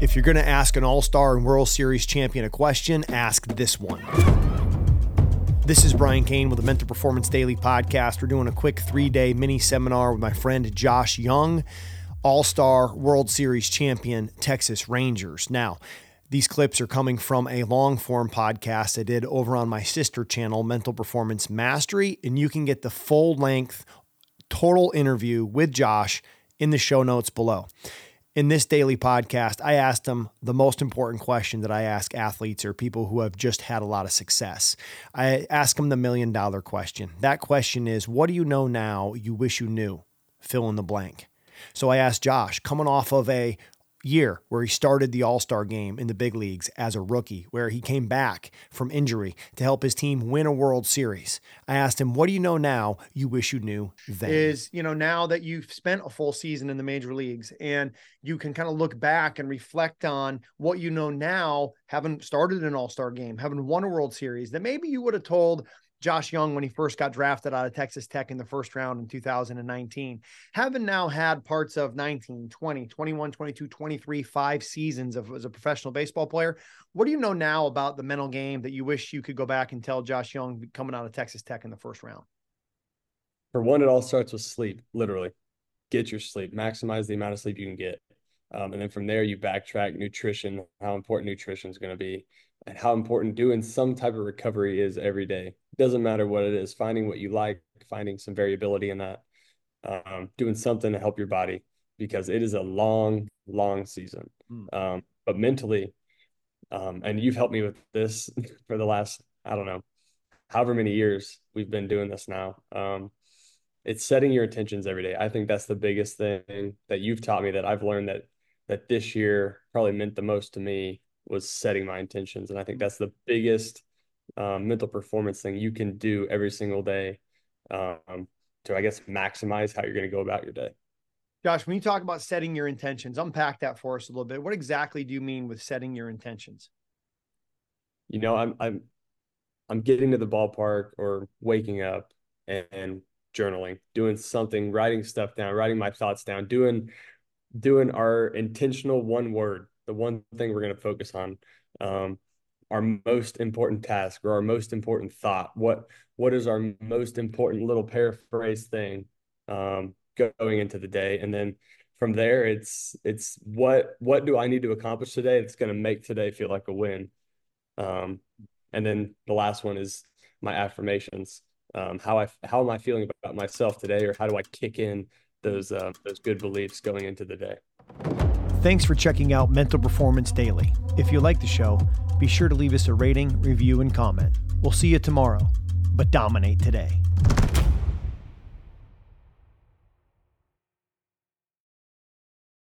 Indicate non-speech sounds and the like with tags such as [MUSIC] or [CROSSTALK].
If you're going to ask an All Star and World Series champion a question, ask this one. This is Brian Cain with the Mental Performance Daily Podcast. We're doing a quick three day mini seminar with my friend Josh Jung, All Star World Series champion, Texas Rangers. Now, these clips are coming from a long form podcast I did over on my sister channel, Mental Performance Mastery, and you can get the full length total interview with Josh in the show notes below in this daily podcast, I asked him the most important question that I ask athletes or people who have just had a lot of success. I ask them the million dollar question. That question is, What do you know now you wish you knew? Fill in the blank. So I asked Josh, coming off of a year where he started the All Star game in the big leagues as a rookie, where he came back from injury to help his team win a World Series. I asked him, What do you know now you wish you knew then? Is, you know, now that you've spent a full season in the major leagues and you can kind of look back and reflect on what you know now, having started an All Star game, having won a World Series, that maybe you would have told Josh Jung when he first got drafted out of Texas Tech in the first round in 2019. Having now had parts of 19, 20, 21, 22, 23, five seasons of as a professional baseball player, what do you know now about the mental game that you wish you could go back and tell Josh Jung coming out of Texas Tech in the first round? For one, it all starts with sleep, literally. Get your sleep, maximize the amount of sleep you can get. Um, and then from there, you backtrack nutrition, how important nutrition is going to be, and how important doing some type of recovery is every day doesn't matter what it is, finding what you like, finding some variability in that, um, doing something to help your body because it is a long, long season. Mm. Um, but mentally, um, and you've helped me with this [LAUGHS] for the last, I don't know, however many years we've been doing this now. Um, it's setting your intentions every day. I think that's the biggest thing that you've taught me that I've learned that that this year probably meant the most to me was setting my intentions. And I think that's the biggest um, mental performance thing you can do every single day um, to, I guess, maximize how you're going to go about your day. Josh, when you talk about setting your intentions, unpack that for us a little bit. What exactly do you mean with setting your intentions? You know, I'm I'm I'm getting to the ballpark or waking up and, and journaling, doing something, writing stuff down, writing my thoughts down, doing doing our intentional one word, the one thing we're going to focus on. Um, our most important task or our most important thought? What what is our most important little paraphrase thing um, going into the day? And then from there it's it's what what do i need to accomplish today that's going to make today feel like a win? Um, and then the last one is my affirmations. Um, how i how am i feeling about myself today or how do i kick in those uh, those good beliefs going into the day thanks for checking out mental performance daily if you like the show be sure to leave us a rating, review, and comment. We'll see you tomorrow, but dominate today.